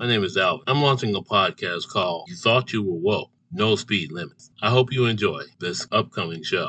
My name is Alvin. I'm launching a podcast called You Thought You Were Woke No Speed Limits. I hope you enjoy this upcoming show.